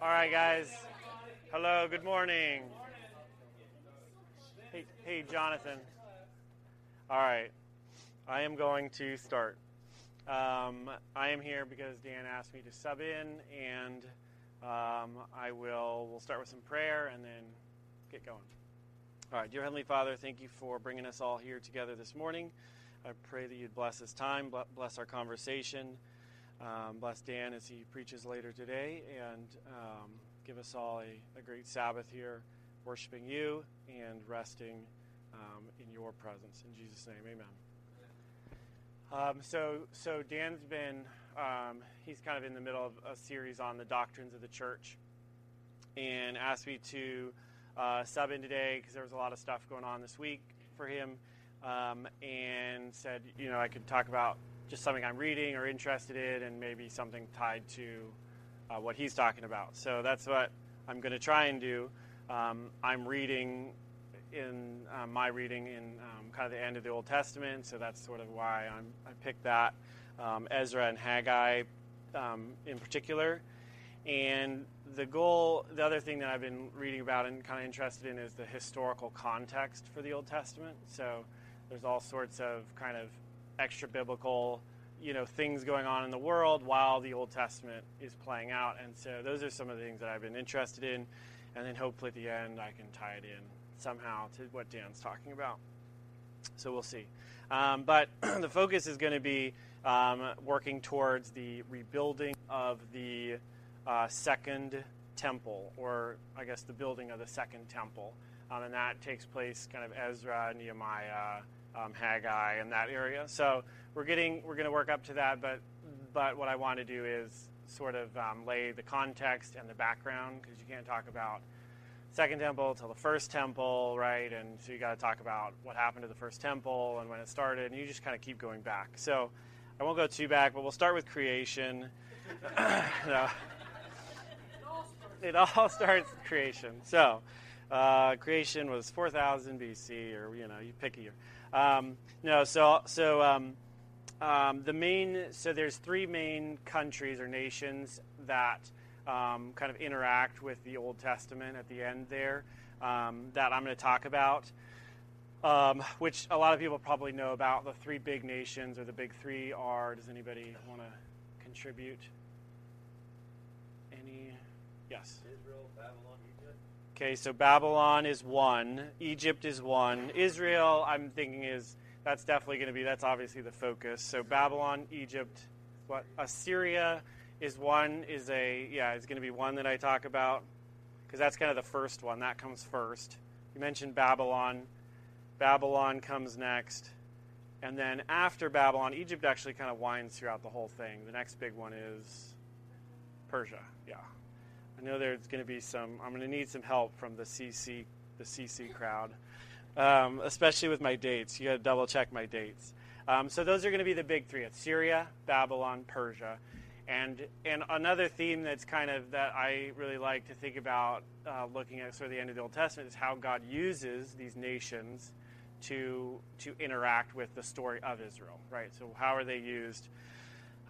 All right, guys. Hello, good morning. Hey, hey, Jonathan. All right, I am going to start. Um, I am here because Dan asked me to sub in, and um, I will. We'll start with some prayer and then get going. All right, dear Heavenly Father, thank you for bringing us all here together this morning. I pray that you'd bless this time, bless our conversation, um, bless Dan as he preaches later today, and um, give us all a, a, great Sabbath here, worshiping you and resting um, in your presence. In Jesus' name, amen. Um, so, so Dan's been, um, he's kind of in the middle of a series on the doctrines of the church and asked me to uh, sub in today because there was a lot of stuff going on this week for him um, and said, you know, I could talk about just something I'm reading or interested in and maybe something tied to uh, what he's talking about. So that's what I'm going to try and do. Um, I'm reading in uh, my reading in um, kind of the end of the Old Testament, so that's sort of why I'm, i picked that. Um, Ezra and Haggai um, in particular. And the goal, the other thing that I've been reading about and kind of interested in is the historical context for the Old Testament. So there's all sorts of kind of extra biblical, you know, things going on in the world while the Old Testament is playing out. And so those are some of the things that I've been interested in. And then hopefully at the end I can tie it in somehow to what Dan's talking about. So we'll see. Um, but the focus is going to be um, working towards the rebuilding of the uh, second temple, or I guess the building of the second temple. Um, and that takes place kind of Ezra, Nehemiah, um, Haggai, and that area. So we're getting we're going to work up to that, but but what I want to do is sort of um, lay the context and the background because you can't talk about second temple till the first temple, right? And so you got to talk about what happened to the first temple and when it started, and you just kind of keep going back. So I won't go too back, but we'll start with creation. no. It all starts with creation. So uh, creation was 4,000 BC, or you know, you pick a year. Um, no, so so um, um, the main so there's three main countries or nations that um, kind of interact with the Old Testament at the end there um, that I'm going to talk about, um, which a lot of people probably know about. The three big nations or the big three are. Does anybody want to contribute? Any? Yes. Israel, Babylon. Okay, so Babylon is one. Egypt is one. Israel, I'm thinking is that's definitely going to be that's obviously the focus. So Babylon, Egypt, what Assyria is one is a yeah is going to be one that I talk about because that's kind of the first one that comes first. You mentioned Babylon. Babylon comes next. And then after Babylon, Egypt actually kind of winds throughout the whole thing. The next big one is Persia. Yeah. I know there's going to be some I'm going to need some help from the CC the CC crowd. Um, especially with my dates. You got to double check my dates. Um, so those are going to be the big three: it's Syria, Babylon, Persia. And and another theme that's kind of that I really like to think about uh, looking at sort of the end of the Old Testament is how God uses these nations to to interact with the story of Israel, right? So how are they used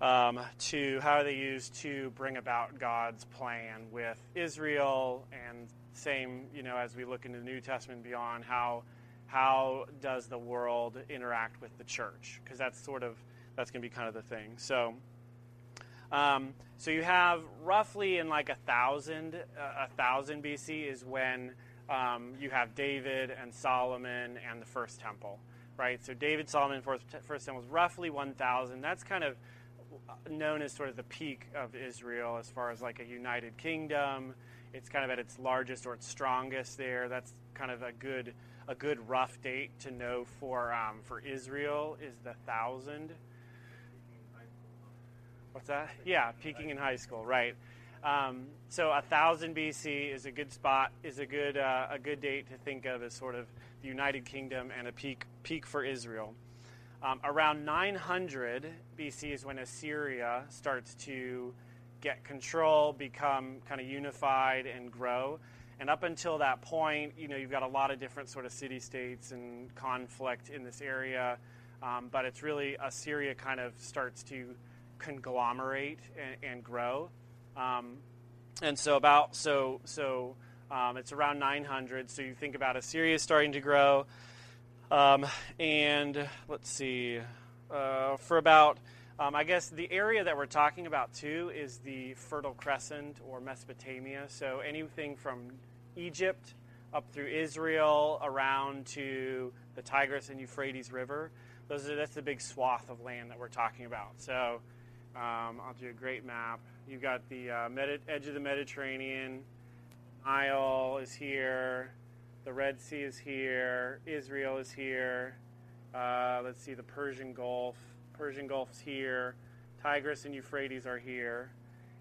um, to how they used to bring about God's plan with Israel and same you know as we look into the New Testament beyond how how does the world interact with the church because that's sort of that's going to be kind of the thing so um, so you have roughly in like a thousand, a thousand BC is when um, you have David and Solomon and the first temple, right? So David, Solomon, first, first temple is roughly 1,000. That's kind of known as sort of the peak of Israel as far as like a united kingdom. It's kind of at its largest or its strongest there. That's kind of a good a good rough date to know for um, for Israel is the thousand. What's that? Yeah, peaking in high school, right? Um, so a thousand BC is a good spot, is a good uh, a good date to think of as sort of the United Kingdom and a peak peak for Israel. Um, around 900 BC is when Assyria starts to get control, become kind of unified, and grow. And up until that point, you know, you've got a lot of different sort of city states and conflict in this area. Um, but it's really Assyria kind of starts to conglomerate and, and grow. Um, and so about so so um, it's around 900. So you think about Assyria starting to grow, um, and let's see, uh, for about um, I guess the area that we're talking about too is the Fertile Crescent or Mesopotamia. So anything from Egypt up through Israel around to the Tigris and Euphrates River. Those are, that's the big swath of land that we're talking about. So um, I'll do a great map. You've got the uh, Medi- edge of the Mediterranean. Nile is here. The Red Sea is here. Israel is here. Uh, let's see, the Persian Gulf. Persian Gulf's here, Tigris and Euphrates are here,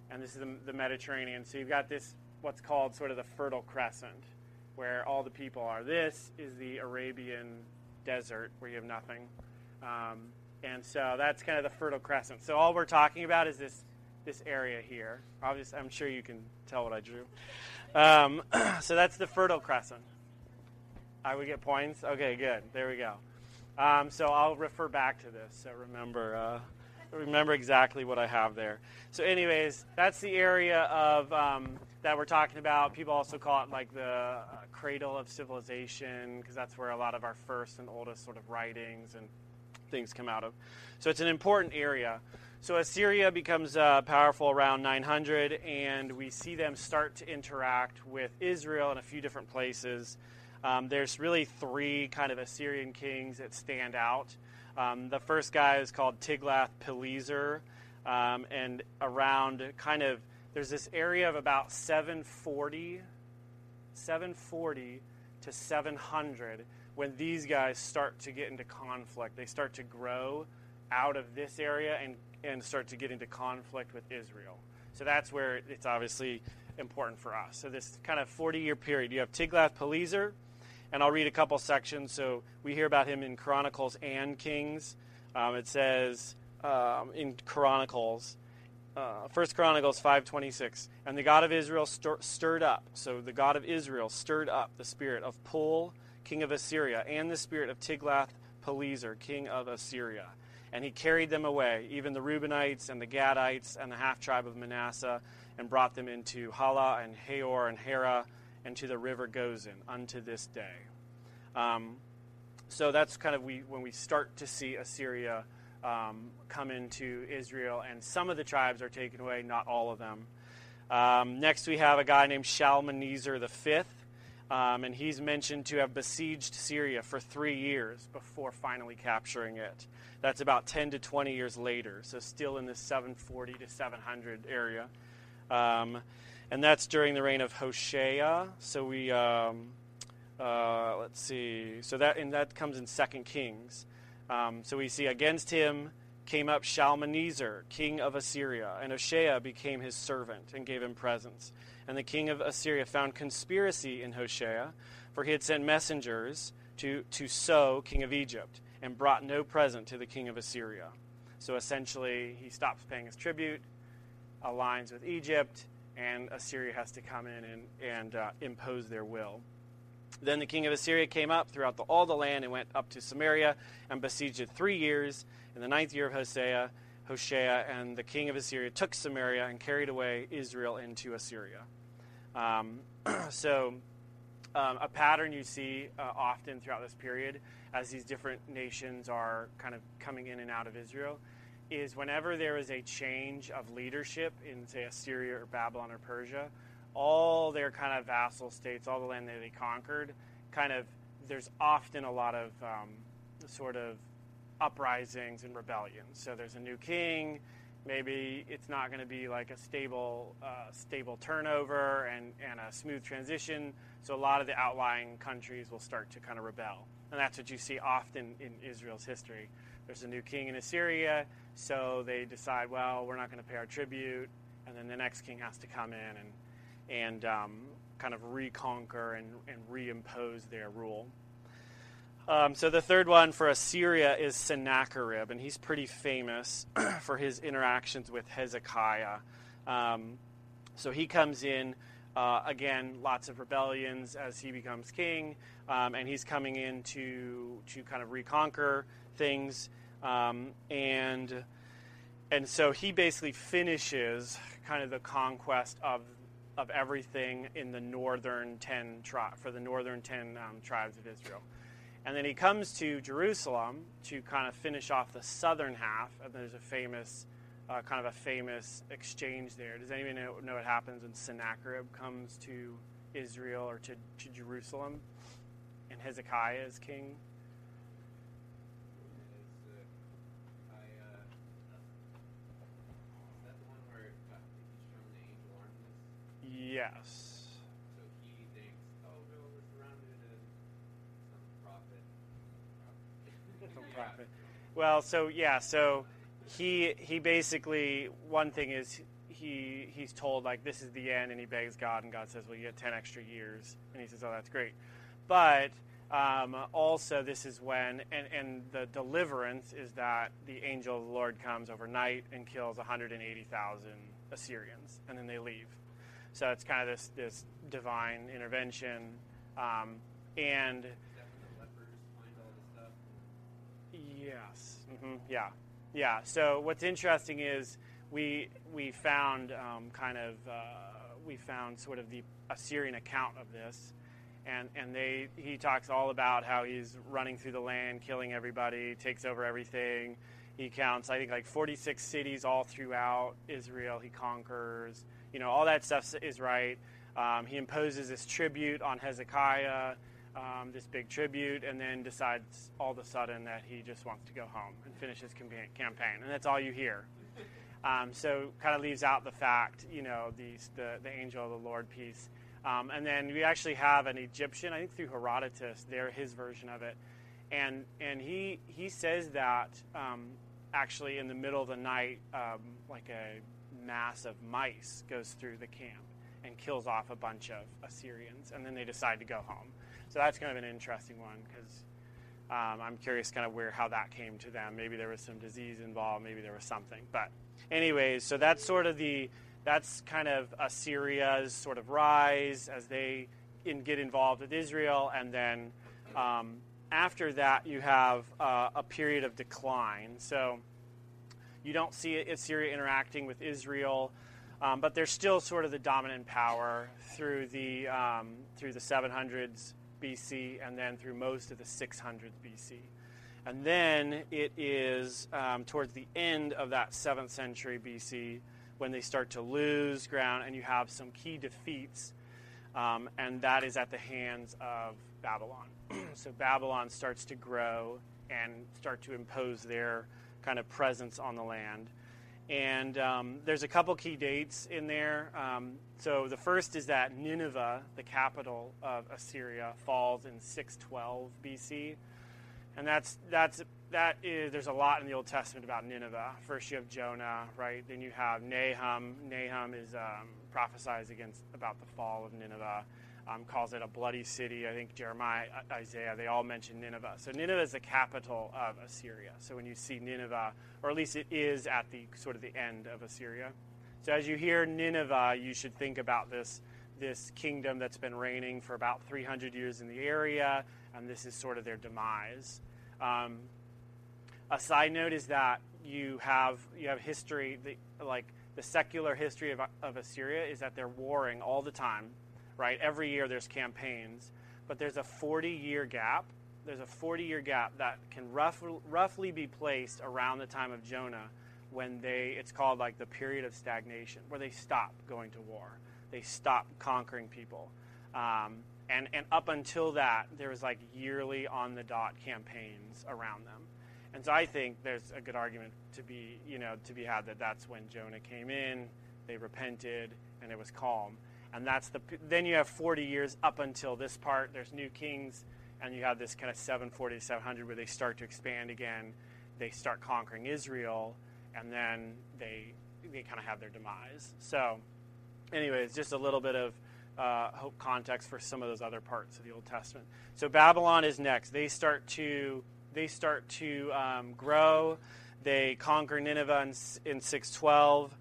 and this is the, the Mediterranean. So you've got this, what's called sort of the Fertile Crescent, where all the people are. This is the Arabian desert, where you have nothing. Um, and so that's kind of the Fertile Crescent. So all we're talking about is this this area here. Obviously, I'm sure you can tell what I drew. Um, so that's the Fertile Crescent. I would get points. Okay, good. There we go. Um, so I'll refer back to this. So remember, uh, remember exactly what I have there. So, anyways, that's the area of um, that we're talking about. People also call it like the uh, cradle of civilization because that's where a lot of our first and oldest sort of writings and things come out of. So it's an important area. So Assyria becomes uh, powerful around 900, and we see them start to interact with Israel in a few different places. Um, there's really three kind of Assyrian kings that stand out. Um, the first guy is called Tiglath-Pileser, um, and around kind of there's this area of about 740, 740 to 700 when these guys start to get into conflict. They start to grow out of this area and, and start to get into conflict with Israel. So that's where it's obviously important for us. So this kind of 40 year period, you have Tiglath-Pileser and I'll read a couple sections. So we hear about him in Chronicles and Kings. Um, it says um, in Chronicles, uh, First Chronicles 5:26, and the God of Israel stir- stirred up. So the God of Israel stirred up the spirit of Pul, king of Assyria, and the spirit of Tiglath-Pileser, king of Assyria. And he carried them away, even the Reubenites and the Gadites and the half tribe of Manasseh, and brought them into Halah and Habor and Hara and to the river Gozan unto this day. Um, so that's kind of we when we start to see Assyria um, come into Israel, and some of the tribes are taken away, not all of them. Um, next, we have a guy named Shalmaneser fifth, um, and he's mentioned to have besieged Syria for three years before finally capturing it. That's about 10 to 20 years later, so still in the 740 to 700 area. Um, and that's during the reign of Hoshea. So we, um, uh, let's see, so that and that comes in Second Kings. Um, so we see against him came up Shalmaneser, king of Assyria, and Hoshea became his servant and gave him presents. And the king of Assyria found conspiracy in Hoshea, for he had sent messengers to, to So, king of Egypt, and brought no present to the king of Assyria. So essentially, he stops paying his tribute, aligns with Egypt, and Assyria has to come in and, and uh, impose their will. Then the king of Assyria came up throughout the, all the land and went up to Samaria and besieged it three years. In the ninth year of Hosea, Hoshea and the king of Assyria took Samaria and carried away Israel into Assyria. Um, so, um, a pattern you see uh, often throughout this period as these different nations are kind of coming in and out of Israel is whenever there is a change of leadership in, say, Assyria or Babylon or Persia, all their kind of vassal states, all the land that they conquered, kind of, there's often a lot of um, sort of uprisings and rebellions. So there's a new king. Maybe it's not going to be like a stable, uh, stable turnover and, and a smooth transition. So a lot of the outlying countries will start to kind of rebel, and that's what you see often in Israel's history. There's a new king in Assyria so they decide, well, we're not going to pay our tribute, and then the next king has to come in and and um, kind of reconquer and, and reimpose their rule. Um, so the third one for Assyria is Sennacherib, and he's pretty famous for his interactions with Hezekiah. Um, so he comes in. Uh, again, lots of rebellions as he becomes king, um, and he's coming in to, to kind of reconquer things. Um, and and so he basically finishes kind of the conquest of of everything in the northern ten tri- for the northern ten um, tribes of Israel. And then he comes to Jerusalem to kind of finish off the southern half, and there's a famous, uh, kind of a famous exchange there. Does anyone know, know what happens when Sennacherib comes to Israel or to, to Jerusalem, and Hezekiah is king? Yes. So he thinks, oh no, we're surrounded and some prophet. Some prophet. Well, so yeah, so he he basically one thing is he he's told like this is the end, and he begs God, and God says, well, you get ten extra years, and he says, oh, that's great, but um, also this is when and and the deliverance is that the angel of the Lord comes overnight and kills 180,000 Assyrians, and then they leave. So it's kind of this this divine intervention, um, and Is that when the lepers find all the stuff? Yes. hmm Yeah. Yeah. So what's interesting is we we found um, kind of uh, we found sort of the Assyrian account of this, and and they he talks all about how he's running through the land, killing everybody, takes over everything. He counts, I think, like 46 cities all throughout Israel. He conquers. You know, all that stuff is right. Um, he imposes this tribute on Hezekiah um, this big tribute, and then decides all of a sudden that he just wants to go home and finish his campaign, and that's all you hear. Um, so kind of leaves out the fact, you know, these, the the angel of the Lord piece, um, and then we actually have an Egyptian, I think through Herodotus, there his version of it, and and he he says that um, actually in the middle of the night, um, like a mass of mice goes through the camp and kills off a bunch of Assyrians, and then they decide to go home. So that's kind of an interesting one because um, I'm curious kind of where how that came to them. Maybe there was some disease involved. Maybe there was something. But anyways, so that's sort of the that's kind of Assyria's sort of rise as they in, get involved with Israel, and then um, after that you have uh, a period of decline. So you don't see Assyria interacting with Israel. Um, but they're still sort of the dominant power through the um, through the 700s BC and then through most of the 600s BC. And then it is um, towards the end of that 7th century BC when they start to lose ground and you have some key defeats, um, and that is at the hands of Babylon. so Babylon starts to grow and start to impose their kind of presence on the land. And um, there's a couple key dates in there. Um, so the first is that Nineveh, the capital of Assyria, falls in 612 BC, and that's that's that is there's a lot in the Old Testament about Nineveh. First you have Jonah, right? Then you have Nahum. Nahum is um, prophesies against about the fall of Nineveh. Um, calls it a bloody city. I think Jeremiah, Isaiah, they all mention Nineveh. So Nineveh is the capital of Assyria. So when you see Nineveh, or at least it is at the sort of the end of Assyria. So as you hear Nineveh, you should think about this this kingdom that's been reigning for about 300 years in the area, and this is sort of their demise. Um, a side note is that you have you have history, the, like the secular history of, of Assyria is that they're warring all the time, right? Every year there's campaigns, but there's a 40 year gap. There's a 40 year gap that can rough, roughly be placed around the time of Jonah when they, it's called like the period of stagnation, where they stop going to war. They stop conquering people. Um, and, and up until that, there was like yearly on the dot campaigns around them. And so I think there's a good argument to be, you know, to be had that that's when Jonah came in, they repented, and it was calm. And that's the then you have 40 years up until this part. There's new kings, and you have this kind of 740 to 700 where they start to expand again. They start conquering Israel, and then they they kind of have their demise. So, anyways, just a little bit of uh, hope context for some of those other parts of the Old Testament. So Babylon is next. They start to they start to um, grow. They conquer Nineveh in, in 612.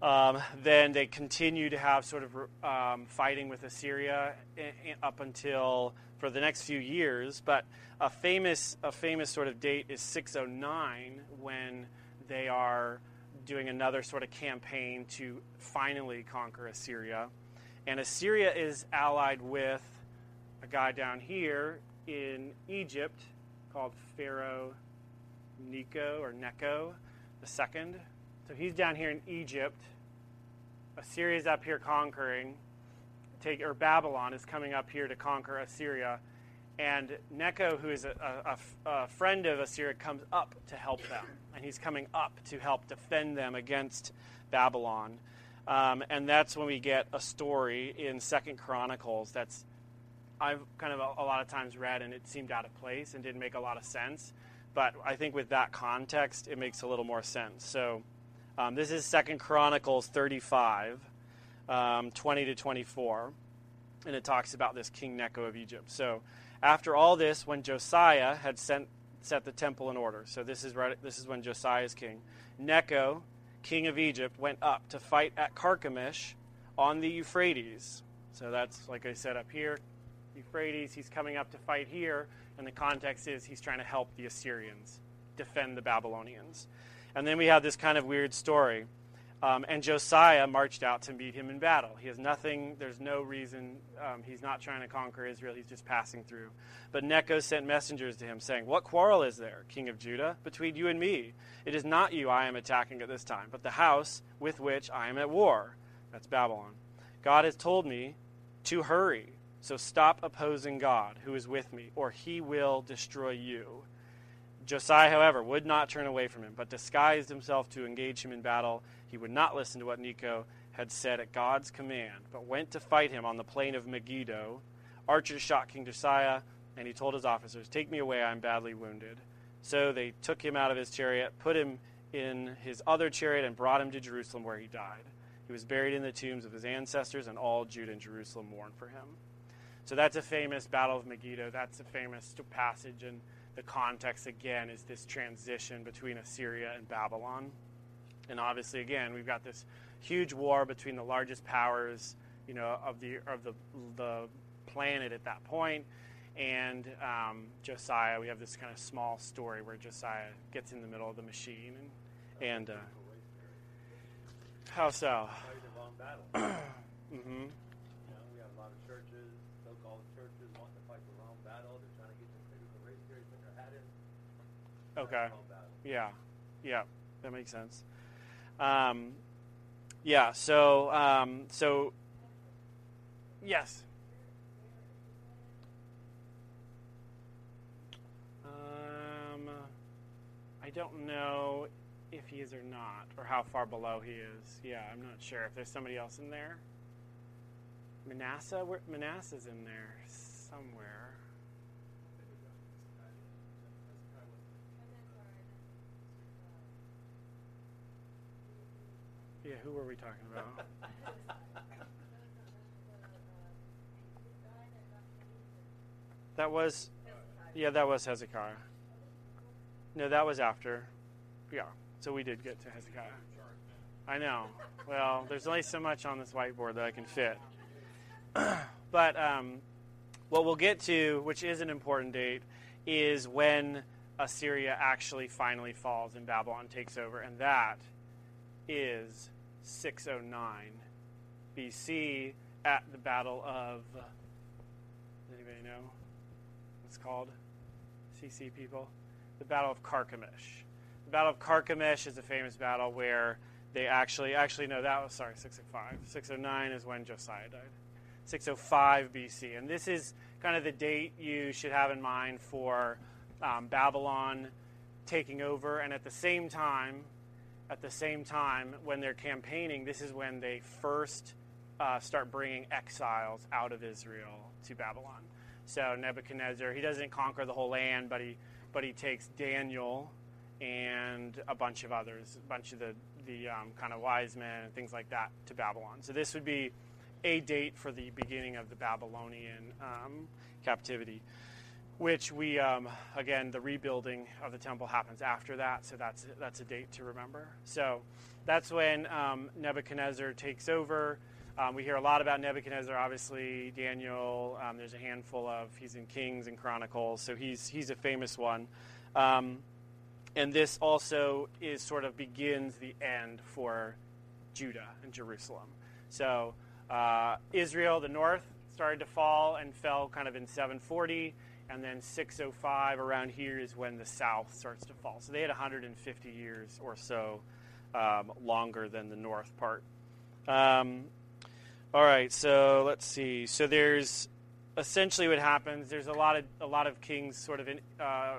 Um, then they continue to have sort of um, fighting with Assyria in, in, up until for the next few years. But a famous a famous sort of date is 609 when they are doing another sort of campaign to finally conquer Assyria. And Assyria is allied with a guy down here in Egypt called Pharaoh Necho or Necho the second. So he's down here in Egypt. Assyria's up here conquering. Take or Babylon is coming up here to conquer Assyria, and Necho, who is a, a, a friend of Assyria, comes up to help them, and he's coming up to help defend them against Babylon. Um, and that's when we get a story in Second Chronicles that's I've kind of a, a, lot of times read and it seemed out of place and didn't make a lot of sense. But I think with that context, it makes a little more sense. So um, this is Second Chronicles 35, um, 20 to 24, and it talks about this King Necho of Egypt. So after all this, when Josiah had sent, set the temple in order, so this is right, this is when Josiah is king. Necho, king of Egypt, went up to fight at Carchemish on the Euphrates. So that's like I said up here, Euphrates. He's coming up to fight here, and the context is he's trying to help the Assyrians defend the Babylonians. And then we have this kind of weird story. Um, and Josiah marched out to meet him in battle. He has nothing, there's no reason, um, he's not trying to conquer Israel, he's just passing through. But Necho sent messengers to him, saying, What quarrel is there, king of Judah, between you and me? It is not you I am attacking at this time, but the house with which I am at war. That's Babylon. God has told me to hurry. So stop opposing God, who is with me, or he will destroy you. Josiah, however, would not turn away from him, but disguised himself to engage him in battle. He would not listen to what Necho had said at God's command, but went to fight him on the plain of Megiddo. Archers shot King Josiah, and he told his officers, Take me away, I am badly wounded. So they took him out of his chariot, put him in his other chariot, and brought him to Jerusalem, where he died. He was buried in the tombs of his ancestors, and all Judah and Jerusalem mourned for him. So that's a famous Battle of Megiddo. That's a famous passage, and the context again is this transition between Assyria and Babylon. And obviously, again, we've got this huge war between the largest powers, you know, of the of the the planet at that point, and um, Josiah. We have this kind of small story where Josiah gets in the middle of the machine, and and uh, how so? mm-hmm. Okay. Yeah. Yeah. That makes sense. Um, yeah. So. Um, so. Yes. Um, I don't know if he is or not, or how far below he is. Yeah, I'm not sure if there's somebody else in there. Manasseh, where, Manasseh's in there somewhere. Yeah, who were we talking about? that was, yeah, that was Hezekiah. No, that was after. Yeah, so we did get to Hezekiah. I know. Well, there's only so much on this whiteboard that I can fit. but um, what we'll get to, which is an important date, is when Assyria actually finally falls and Babylon takes over, and that is 609 BC at the Battle of. Anybody know what's called? CC people? The Battle of Carchemish. The Battle of Carchemish is a famous battle where they actually, actually, no, that was, sorry, 605. 609 is when Josiah died. 605 BC. And this is kind of the date you should have in mind for um, Babylon taking over. And at the same time, at the same time, when they're campaigning, this is when they first uh, start bringing exiles out of Israel to Babylon. So Nebuchadnezzar, he doesn't conquer the whole land, but he but he takes Daniel and a bunch of others, a bunch of the the um, kind of wise men and things like that to Babylon. So this would be a date for the beginning of the Babylonian um, captivity which we um, again the rebuilding of the temple happens after that so that's that's a date to remember. So that's when um, nebuchadnezzar takes over. Um, we hear a lot about nebuchadnezzar obviously daniel um, there's a handful of he's in kings and chronicles so he's he's a famous one. Um, and this also is sort of begins the end for judah and jerusalem. So Uh, Israel, the north, started to fall and fell kind of in 740, and then 605 around here is when the south starts to fall. So they had 150 years or so um, longer than the north part. Um, all right, so let's see. So there's essentially what happens. There's a lot of a lot of kings sort of in, uh,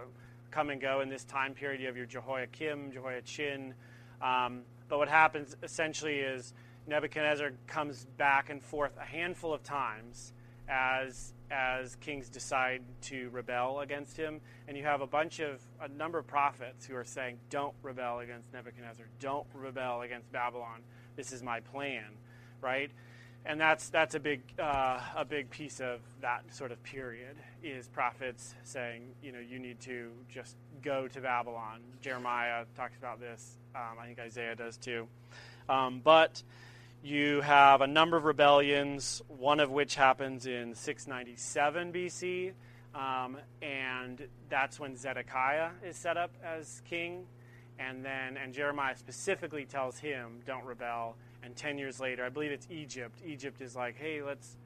come and go in this time period. You have your Jehoiakim, Jehoiachin. Um, but what happens essentially is Nebuchadnezzar comes back and forth a handful of times as as kings decide to rebel against him, and you have a bunch of a number of prophets who are saying, "Don't rebel against Nebuchadnezzar. Don't rebel against Babylon. This is my plan." Right? and that's that's a big uh, a big piece of that sort of period is prophets saying you know you need to just go to Babylon. Jeremiah talks about this. Um, I think Isaiah does too. Um, but you have a number of rebellions, one of which happens in 697 BC, um, and that's when Zedekiah is set up as king. And then, and Jeremiah specifically tells him, "Don't rebel." and 10 years later i believe it's egypt egypt is like hey let's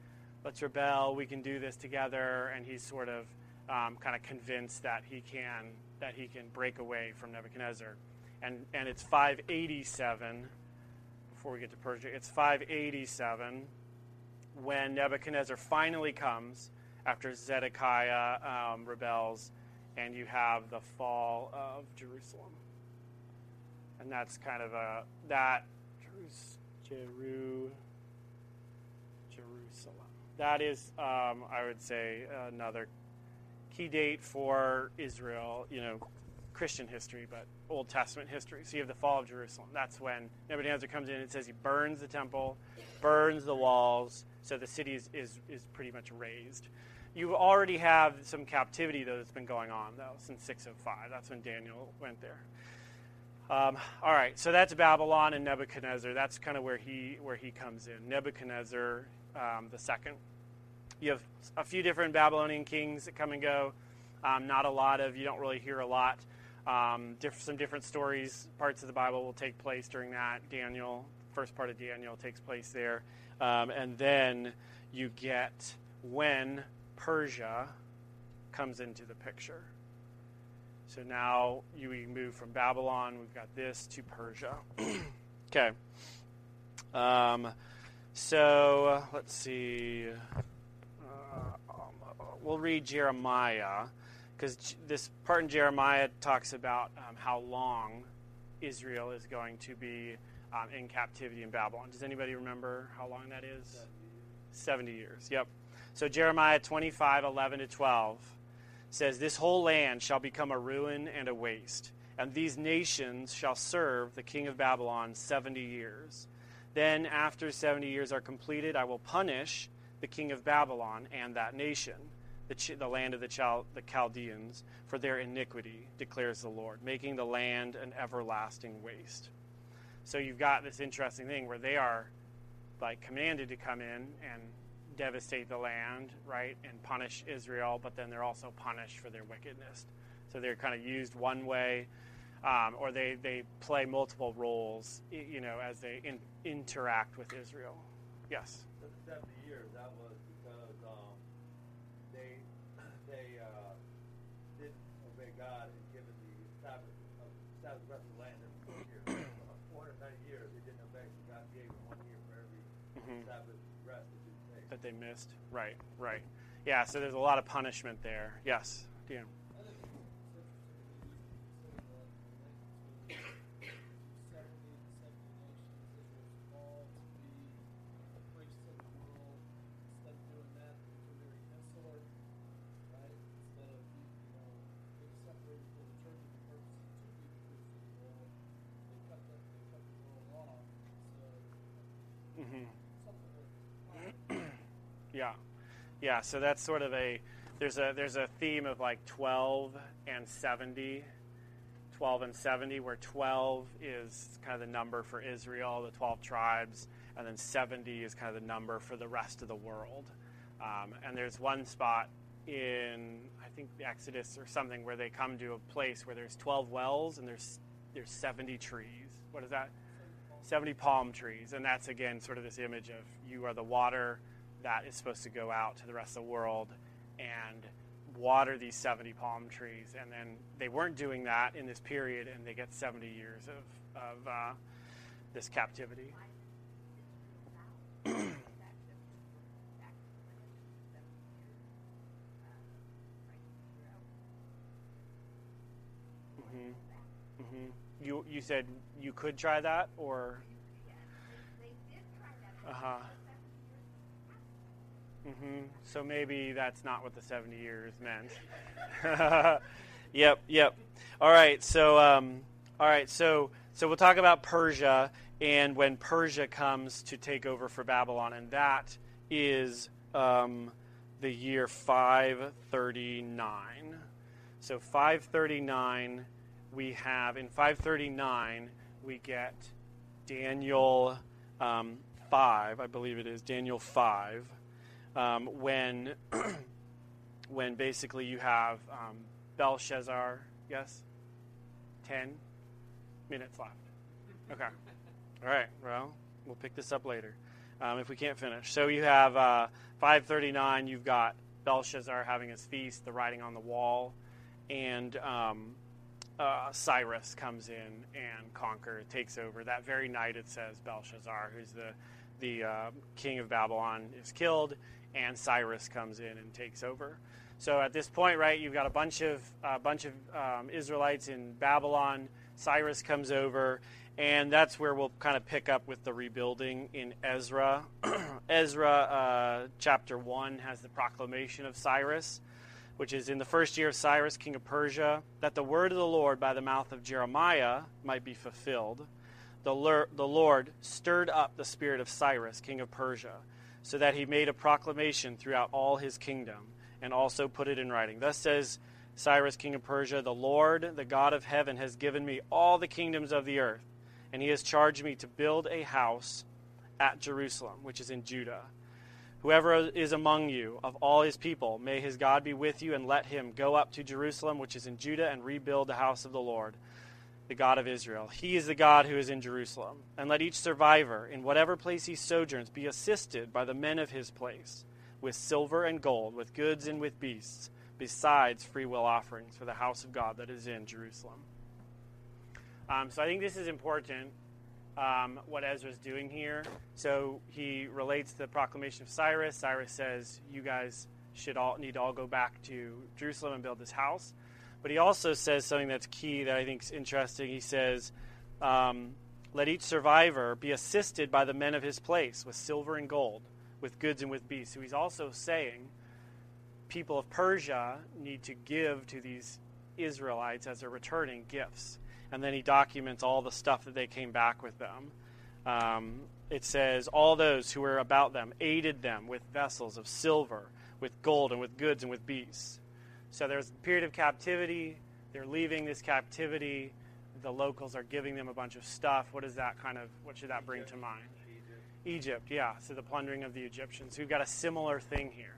let's rebel we can do this together and he's sort of um, kind of convinced that he can that he can break away from nebuchadnezzar and and it's 587 before we get to persia it's 587 when nebuchadnezzar finally comes after zedekiah um, rebels and you have the fall of jerusalem and that's kind of a that Jeru, Jerusalem. That is, um, I would say, another key date for Israel, you know, Christian history, but Old Testament history. So you have the fall of Jerusalem. That's when Nebuchadnezzar comes in and says he burns the temple, burns the walls, so the city is, is, is pretty much razed. You already have some captivity, though, that's been going on, though, since 605. That's when Daniel went there. Um, all right, so that's Babylon and Nebuchadnezzar. That's kind of where he where he comes in. Nebuchadnezzar um, the second. You have a few different Babylonian kings that come and go. Um, not a lot of you don't really hear a lot. Um, diff- some different stories, parts of the Bible will take place during that. Daniel, first part of Daniel takes place there, um, and then you get when Persia comes into the picture. So now you move from Babylon. We've got this to Persia. okay. Um, so uh, let's see. Uh, um, we'll read Jeremiah because this part in Jeremiah talks about um, how long Israel is going to be um, in captivity in Babylon. Does anybody remember how long that is? 70 years. 70 years. Yep. So Jeremiah 25, 11 to 12 says, This whole land shall become a ruin and a waste, and these nations shall serve the king of Babylon 70 years. Then, after 70 years are completed, I will punish the king of Babylon and that nation, the, Ch- the land of the, Chal- the Chaldeans, for their iniquity, declares the Lord, making the land an everlasting waste. So you've got this interesting thing where they are like commanded to come in and devastate the land, right, and punish Israel, but then they're also punished for their wickedness. So they're kind of used one way, um, or they, they play multiple roles, you know, as they in, interact with Israel. Yes? The 70 years, that was because um, they, they uh, didn't obey God and given the Sabbath, Sabbath rest of the land every years. 490 years, didn't so God gave them one year for every mm-hmm. Sabbath rest that they missed. Right, right. Yeah, so there's a lot of punishment there. Yes, Dan. Yeah. So that's sort of a there's a there's a theme of like 12 and 70, 12 and 70, where 12 is kind of the number for Israel, the 12 tribes, and then 70 is kind of the number for the rest of the world. Um, and there's one spot in I think the Exodus or something where they come to a place where there's 12 wells and there's there's 70 trees. What is that? 70 palm trees. And that's again sort of this image of you are the water that is supposed to go out to the rest of the world and water these 70 palm trees. And then they weren't doing that in this period, and they get 70 years of, of uh, this captivity. hmm hmm You you said you could try that, or uh huh. Hmm So maybe that's not what the seventy years meant. yep, yep. All right. So um, all right. So so we'll talk about Persia and when Persia comes to take over for Babylon, and that is um, the year 539. So 539, we have in 539 we get Daniel um, 5, I believe it is Daniel 5, um, when when basically you have um, Belshazzar. Yes, 10 minutes left. Okay. All right. Well, we'll pick this up later um, if we can't finish. So you have uh, 539. You've got Belshazzar having his feast, the writing on the wall, and um, uh, Cyrus comes in and conquers, takes over. That very night, it says Belshazzar, who's the the uh, king of Babylon, is killed, and Cyrus comes in and takes over. So at this point, right, you've got a bunch of a bunch of um, Israelites in Babylon. Cyrus comes over, and that's where we'll kind of pick up with the rebuilding in Ezra. Ezra uh, chapter 1 has the proclamation of Cyrus, which is in the first year of Cyrus, king of Persia, that the word of the Lord by the mouth of Jeremiah might be fulfilled. The, the Lord stirred up the spirit of Cyrus, king of Persia, so that he made a proclamation throughout all his kingdom, and also put it in writing. Thus says Cyrus, king of Persia, The Lord, the God of heaven, has given me all the kingdoms of the earth and he has charged me to build a house at Jerusalem, which is in Judah. Whoever is among you of all his people, may his God be with you, and let him go up to Jerusalem, which is in Judah, and rebuild the house of the Lord, the God of Israel. He is the God who is in Jerusalem. And let each survivor, in whatever place he sojourns, be assisted by the men of his place, with silver and gold, with goods and with beasts, besides freewill offerings for the house of God that is in Jerusalem. Um, so I think this is important, um, what Ezra's doing here. So he relates the proclamation of Cyrus. Cyrus says, "You guys should all need to all go back to Jerusalem and build this house." But he also says something that's key that I think is interesting. He says, um, "Let each survivor be assisted by the men of his place with silver and gold, with goods and with beasts." So he's also saying, people of Persia need to give to these Israelites as they're returning gifts and then he documents all the stuff that they came back with them. Um, it says, All those who were about them aided them with vessels of silver, with gold, and with goods, and with beasts. So there's a period of captivity. They're leaving this captivity. The locals are giving them a bunch of stuff. What is that kind of, what should that bring Egypt. to mind? Egypt. Egypt, yeah. So the plundering of the Egyptians. We've got a similar thing here.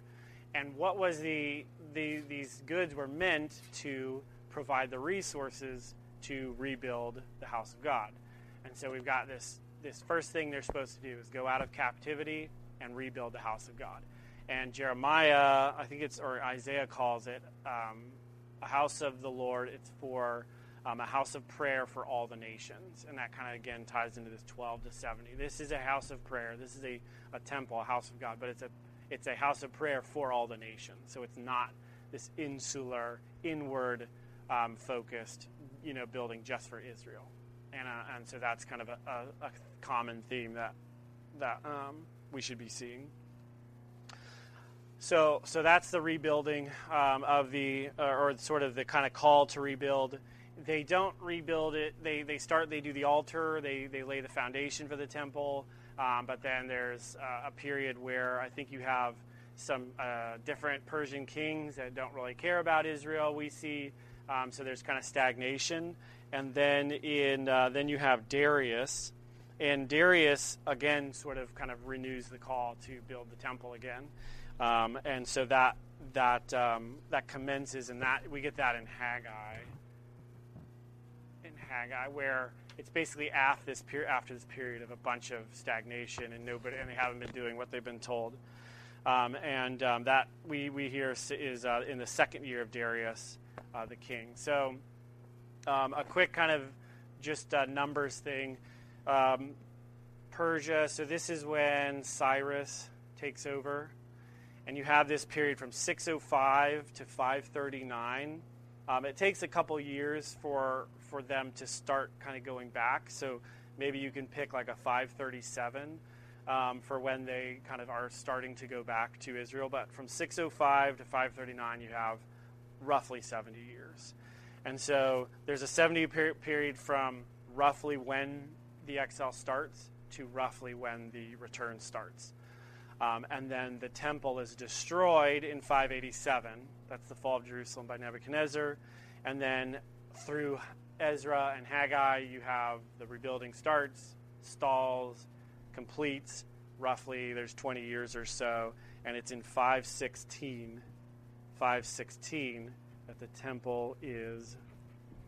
And what was the, the these goods were meant to provide the resources to rebuild the house of God. And so we've got this this first thing they're supposed to do is go out of captivity and rebuild the house of God. And Jeremiah, I think it's or Isaiah calls it um, a house of the Lord. It's for um, a house of prayer for all the nations, and that kind of again ties into this 12 to 70. This is a house of prayer. This is a, a temple, a house of God, but it's a it's a house of prayer for all the nations. So it's not this insular, inward um, focused you know, building just for Israel, and uh, and so that's kind of a, a, a common theme that that um, we should be seeing. So so that's the rebuilding um, of the uh, or sort of the kind of call to rebuild. They don't rebuild it. They they start. They do the altar. They they lay the foundation for the temple. Um, but then there's uh, a period where I think you have some uh, different Persian kings that don't really care about Israel. We see um, so there's kind of stagnation, and then in uh, then you have Darius, and Darius again sort of kind of renews the call to build the temple again, um, and so that that um, that commences, and that we get that in Haggai. In Haggai, where it's basically after this period after this period of a bunch of stagnation and nobody and they haven't been doing what they've been told. Um, and um, that we, we hear is uh, in the second year of Darius, uh, the king. So, um, a quick kind of just uh, numbers thing. Um, Persia, so this is when Cyrus takes over. And you have this period from 605 to 539. Um, it takes a couple years for, for them to start kind of going back. So maybe you can pick like a 537 um, for when they kind of are starting to go back to Israel. But from 605 to 539, you have roughly 70 years. And so there's a 70 per- period from roughly when the exile starts to roughly when the return starts. Um, and then the temple is destroyed in 587. That's the fall of Jerusalem by Nebuchadnezzar. And then through Ezra and Haggai, you have the rebuilding starts, stalls, completes roughly there's 20 years or so and it's in 516 516 that the temple is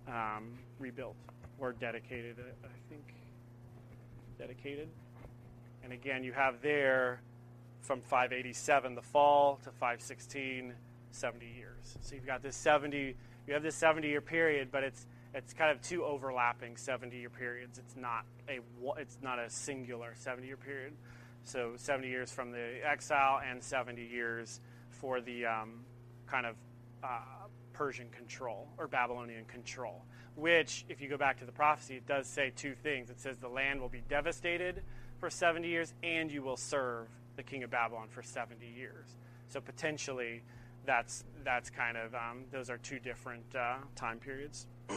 um, rebuilt or dedicated i think dedicated and again you have there from 587 the fall to 516 70 years so you've got this 70 you have this 70 year period but it's it's kind of two overlapping 70 year periods. It's not a it's not a singular 70 year period. So 70 years from the exile and 70 years for the um, kind of uh, Persian control or Babylonian control. Which, if you go back to the prophecy, it does say two things. It says the land will be devastated for 70 years, and you will serve the king of Babylon for 70 years. So potentially, that's that's kind of um, those are two different uh, time periods.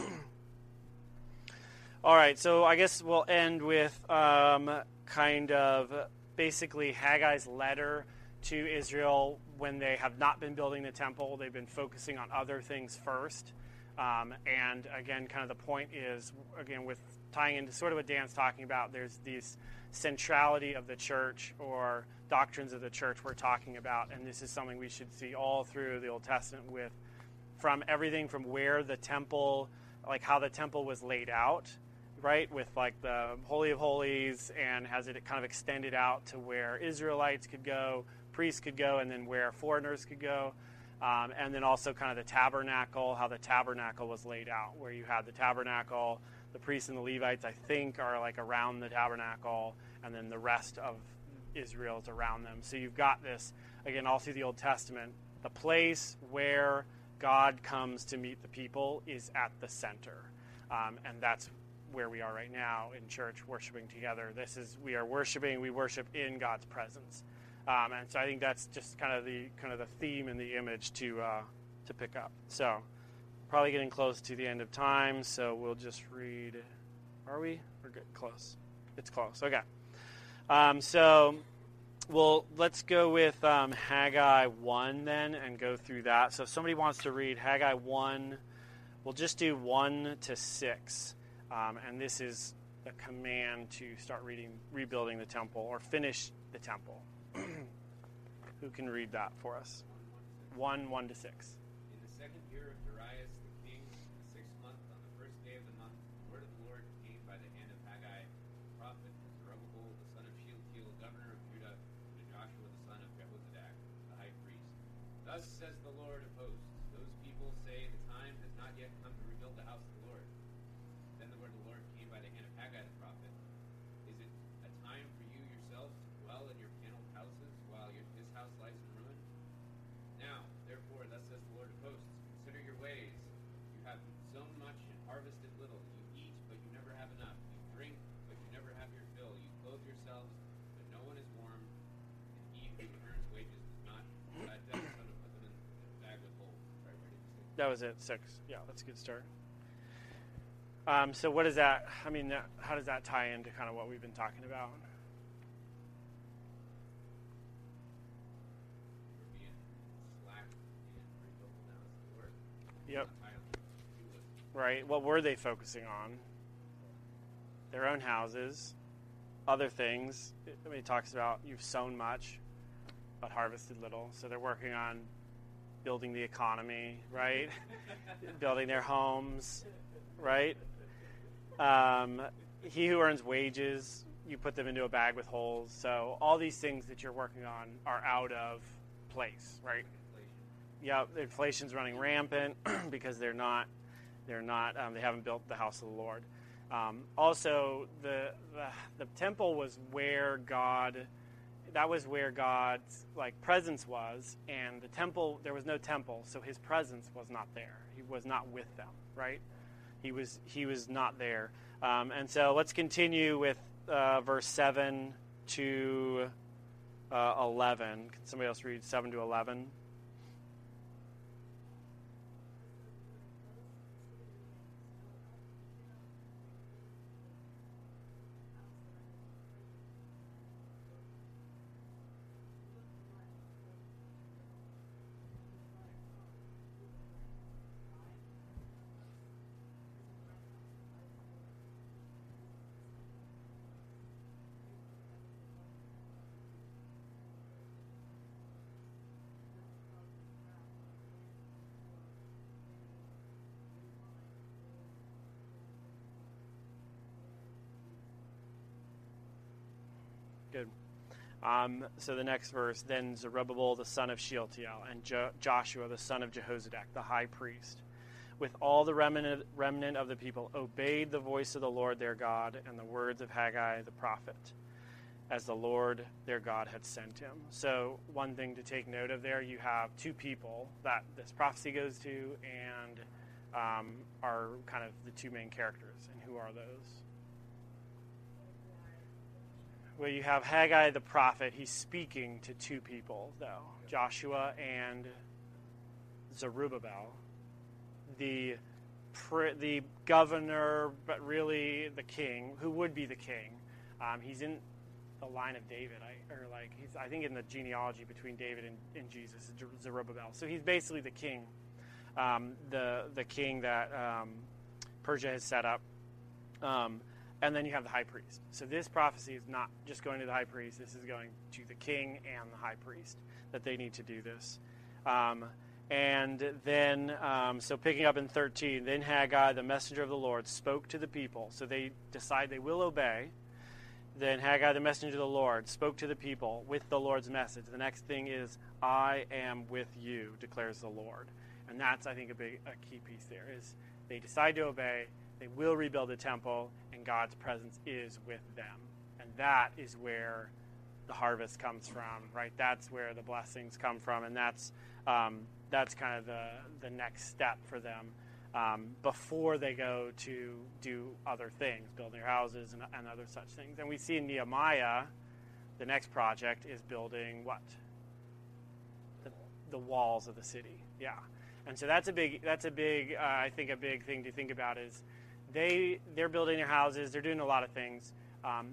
All right, so I guess we'll end with um, kind of basically Haggai's letter to Israel when they have not been building the temple. They've been focusing on other things first. Um, and again, kind of the point is, again, with tying into sort of what Dan's talking about, there's this centrality of the church or doctrines of the church we're talking about. And this is something we should see all through the Old Testament with from everything from where the temple, like how the temple was laid out right, with like the Holy of Holies, and has it kind of extended out to where Israelites could go, priests could go, and then where foreigners could go. Um, and then also kind of the tabernacle, how the tabernacle was laid out, where you had the tabernacle, the priests and the Levites, I think, are like around the tabernacle, and then the rest of Israel is around them. So you've got this, again, all through the Old Testament. The place where God comes to meet the people is at the center. Um, and that's where we are right now in church, worshiping together. This is we are worshiping. We worship in God's presence, um, and so I think that's just kind of the kind of the theme and the image to uh, to pick up. So probably getting close to the end of time, so we'll just read. Are we? We're good. Close. It's close. Okay. Um, so, well, let's go with um, Haggai 1 then and go through that. So, if somebody wants to read Haggai 1, we'll just do 1 to 6. Um, and this is a command to start reading, rebuilding the temple or finish the temple. Who can read that for us? 1 1 to 6. Thus says the Lord of hosts, those people say the time has not yet come to rebuild the house of the Lord. Then the word of the Lord came by the hand of Haggai the prophet. Is it a time for you yourselves to dwell in your paneled houses while your, this house lies in ruin? Now, therefore, thus says the Lord of hosts, consider your ways. You have sown much and harvested little. You eat, but you never have enough. You drink, but you never have your fill. You clothe yourselves, but no one is warm. And he who earns wages does not uh, does so to put them in a bag with holes. Right, where did you say? That was it, six. Yeah, that's a good start. Um, so, what does that, I mean, that, how does that tie into kind of what we've been talking about? Yep. Right? What were they focusing on? Their own houses, other things. I mean, it talks about you've sown much, but harvested little. So they're working on building the economy, right? building their homes, right? Um, he who earns wages, you put them into a bag with holes. So all these things that you're working on are out of place, right? Inflation. Yeah, inflation's running rampant because they're not, they're not, um, they haven't built the house of the Lord. Um, also, the, the the temple was where God, that was where God's like presence was, and the temple there was no temple, so His presence was not there. He was not with them, right? He was he was not there. Um, and so let's continue with uh, verse seven to uh, eleven. Can somebody else read seven to eleven? Um, so the next verse, then Zerubbabel the son of Shealtiel and jo- Joshua the son of Jehozadak, the high priest, with all the remnant, remnant of the people, obeyed the voice of the Lord their God and the words of Haggai the prophet, as the Lord their God had sent him. So one thing to take note of there, you have two people that this prophecy goes to, and um, are kind of the two main characters. And who are those? Well, you have Haggai the prophet. He's speaking to two people, though Joshua and Zerubbabel, the the governor, but really the king, who would be the king. Um, he's in the line of David, I, or like he's I think in the genealogy between David and, and Jesus, Zerubbabel. So he's basically the king, um, the the king that um, Persia has set up. Um, and then you have the high priest. So this prophecy is not just going to the high priest. This is going to the king and the high priest that they need to do this. Um, and then, um, so picking up in 13, then Haggai, the messenger of the Lord, spoke to the people. So they decide they will obey. Then Haggai, the messenger of the Lord, spoke to the people with the Lord's message. The next thing is, I am with you, declares the Lord. And that's, I think, a big a key piece there is they decide to obey, they will rebuild the temple, and God's presence is with them. And that is where the harvest comes from, right? That's where the blessings come from, and that's um, that's kind of the the next step for them um, before they go to do other things, build their houses and, and other such things. And we see in Nehemiah, the next project is building what? The, the walls of the city. Yeah, and so that's a big that's a big uh, I think a big thing to think about is they they're building their houses, they're doing a lot of things. Um,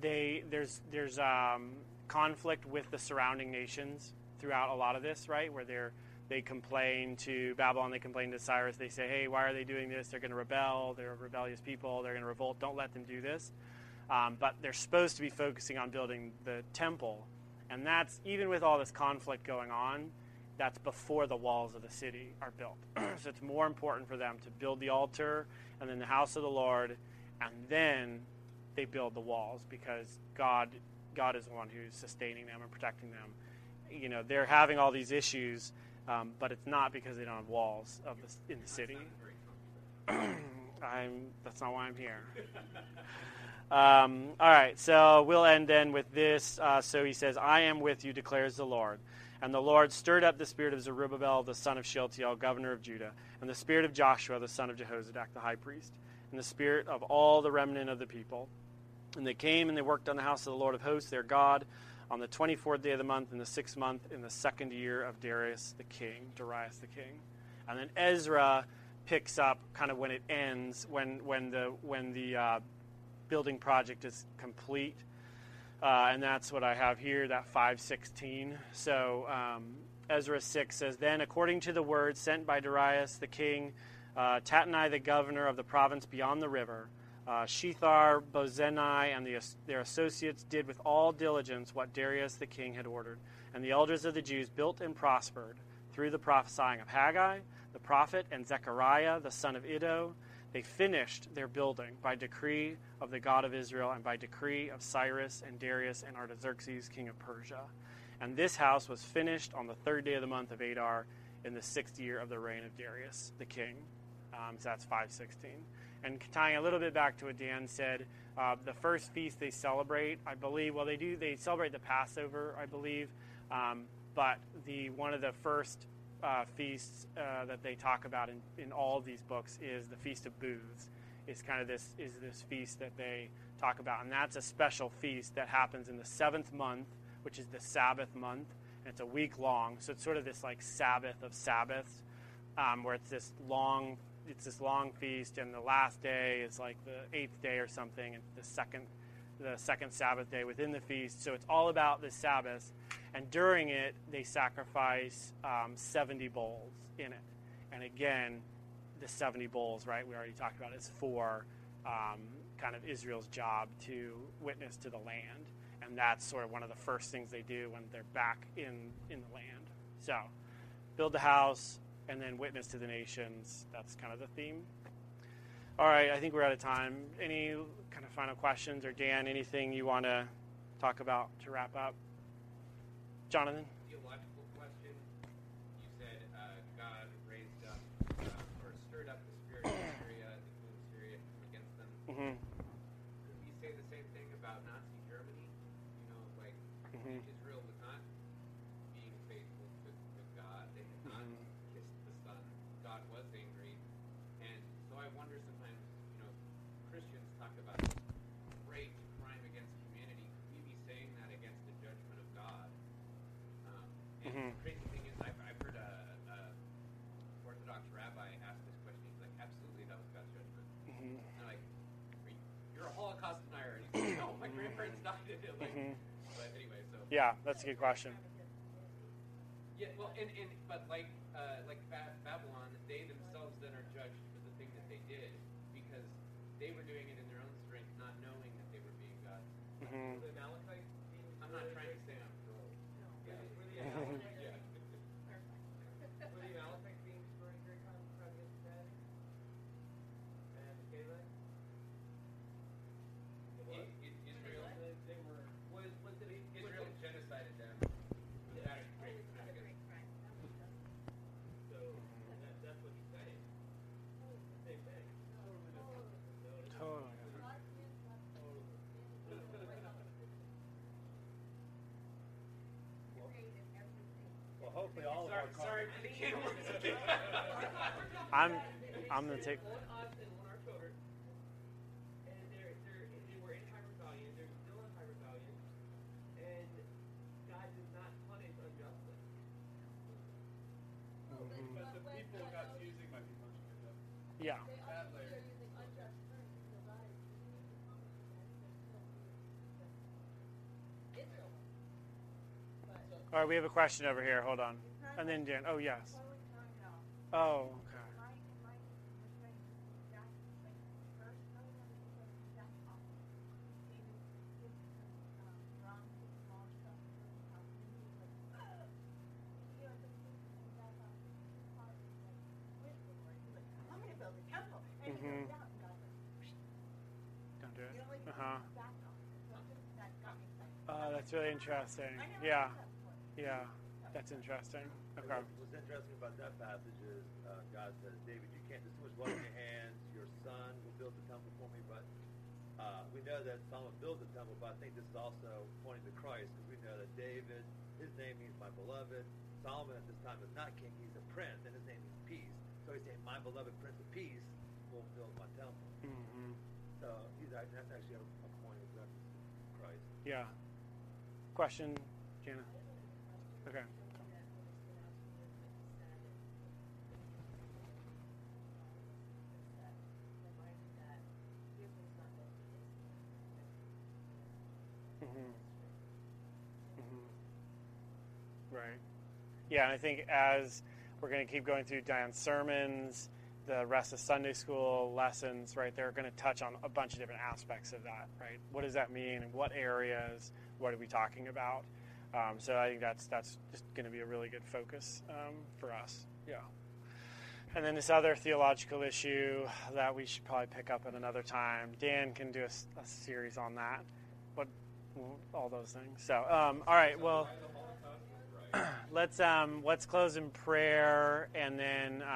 they there's there's um, conflict with the surrounding nations throughout a lot of this, right? Where they're they complain to Babylon, they complain to Cyrus. They say, "Hey, why are they doing this? They're going to rebel. They're rebellious people. They're going to revolt. Don't let them do this." Um, but they're supposed to be focusing on building the temple, and that's even with all this conflict going on. That's before the walls of the city are built. so it's more important for them to build the altar and then the house of the Lord, and then they build the walls because God God is the one who's sustaining them and protecting them. You know, they're having all these issues, um, but it's not because they don't have walls of the, in the city. I'm that's not why I'm here. Um, all right, so we'll end then with this. Uh, so he says, "I am with you," declares the Lord. And the Lord stirred up the spirit of Zerubbabel, the son of Shealtiel, governor of Judah, and the spirit of Joshua, the son of Jehozadak, the high priest, and the spirit of all the remnant of the people. And they came and they worked on the house of the Lord of hosts, their God, on the 24th day of the month, in the sixth month, in the second year of Darius the king, Darius the king. And then Ezra picks up kind of when it ends, when, when the, when the uh, building project is complete. Uh, and that's what I have here, that 516. So um, Ezra 6 says, Then, according to the word sent by Darius the king, uh, Tatnai the governor of the province beyond the river, uh, Shethar, Bozenai, and the, their associates did with all diligence what Darius the king had ordered. And the elders of the Jews built and prospered through the prophesying of Haggai, the prophet, and Zechariah, the son of Iddo, they finished their building by decree of the God of Israel and by decree of Cyrus and Darius and Artaxerxes, king of Persia. And this house was finished on the third day of the month of Adar in the sixth year of the reign of Darius, the king. Um, so that's 516. And tying a little bit back to what Dan said, uh, the first feast they celebrate, I believe, well, they do, they celebrate the Passover, I believe, um, but the one of the first uh, feasts uh, that they talk about in, in all of these books is the Feast of Booths. Is kind of this is this feast that they talk about, and that's a special feast that happens in the seventh month, which is the Sabbath month, and it's a week long. So it's sort of this like Sabbath of Sabbaths, um, where it's this long it's this long feast, and the last day is like the eighth day or something, and the second the second Sabbath day within the feast. So it's all about the Sabbath, and during it they sacrifice um, seventy bulls in it, and again, the seventy bulls, right? We already talked about is for um, kind of Israel's job to witness to the land, and that's sort of one of the first things they do when they're back in in the land. So build the house, and then witness to the nations. That's kind of the theme. All right, I think we're out of time. Any final questions, or Dan, anything you want to talk about to wrap up? Jonathan? Theological question. You said uh, God raised up uh, or stirred up the spirit of Syria, the king of Syria, against them. Mm-hmm. Could we say the same thing about Nazi Germany? You know, like Mhm. Israel was not being faithful to, to God. They had not Mhm. kissed the Son. God was angry, and so I wonder sometimes. You know, Christians talk about great crime against humanity. Could we be saying that against the judgment of God? Um, and Mhm. the crazy thing is, I've, I've heard a, a Orthodox rabbi ask this question. He's like, "Absolutely, that was God's judgment." Mm-hmm. And I'm like, Are you, "You're a Holocaust denier." And he's like, "No, my grandparents died in it." Like, Mhm. but anyway, so Yeah, that's a good question. yeah, well, and, and but like uh, like Babylon, they themselves then are judged for the thing that they did because they were doing it in their own strength, not knowing that they were being God. Mm-hmm. The Amalekites I'm not trying to say I'm pro. Yeah, were the Yeah. Amalekites, yeah. were the Amalekites being destroying great crime crime against humanity? And the Canaanites? I- I- Israel, They, they were. Was was it? was Israel it- genocided them. Was that a great crime against So that, that's what he's saying. Same thing. Totally. Well, hopefully all Sorry, of our sorry for the camera. I'm I'm gonna take. All right, we have a question over here. Hold on. And then Dan. Oh yes. Oh. Okay. Mhm. Don't do it. Uh huh. Oh, that's really interesting. Yeah. Yeah. That's interesting. Okay. What- What's interesting about that passage is uh, God says, David, you can't, there's too much blood in your hands. Your son will build the temple for me. But uh, we know that Solomon built the temple, but I think this is also pointing to Christ because we know that David, his name means my beloved. Solomon at this time is not king, he's a prince, and his name means peace. So he's saying, my beloved Prince of Peace will build my temple. Mm-hmm. So he's that's actually a, a point of reference to Christ. Yeah. Question, Jana. Okay. Mm-hmm. Mm-hmm. Right. Yeah, and I think as we're going to keep going through Diane's sermons, the rest of Sunday school lessons, right, they're going to touch on a bunch of different aspects of that, right? What does that mean? And what areas? What are we talking about? Um, so I think that's that's just going to be a really good focus um, for us. Yeah. and then this other theological issue that we should probably pick up at another time. Dan can do a series on that, what all those things. So, um, all right, well, Why the Holocaust was right. let's um, let's close in prayer, and then. Um,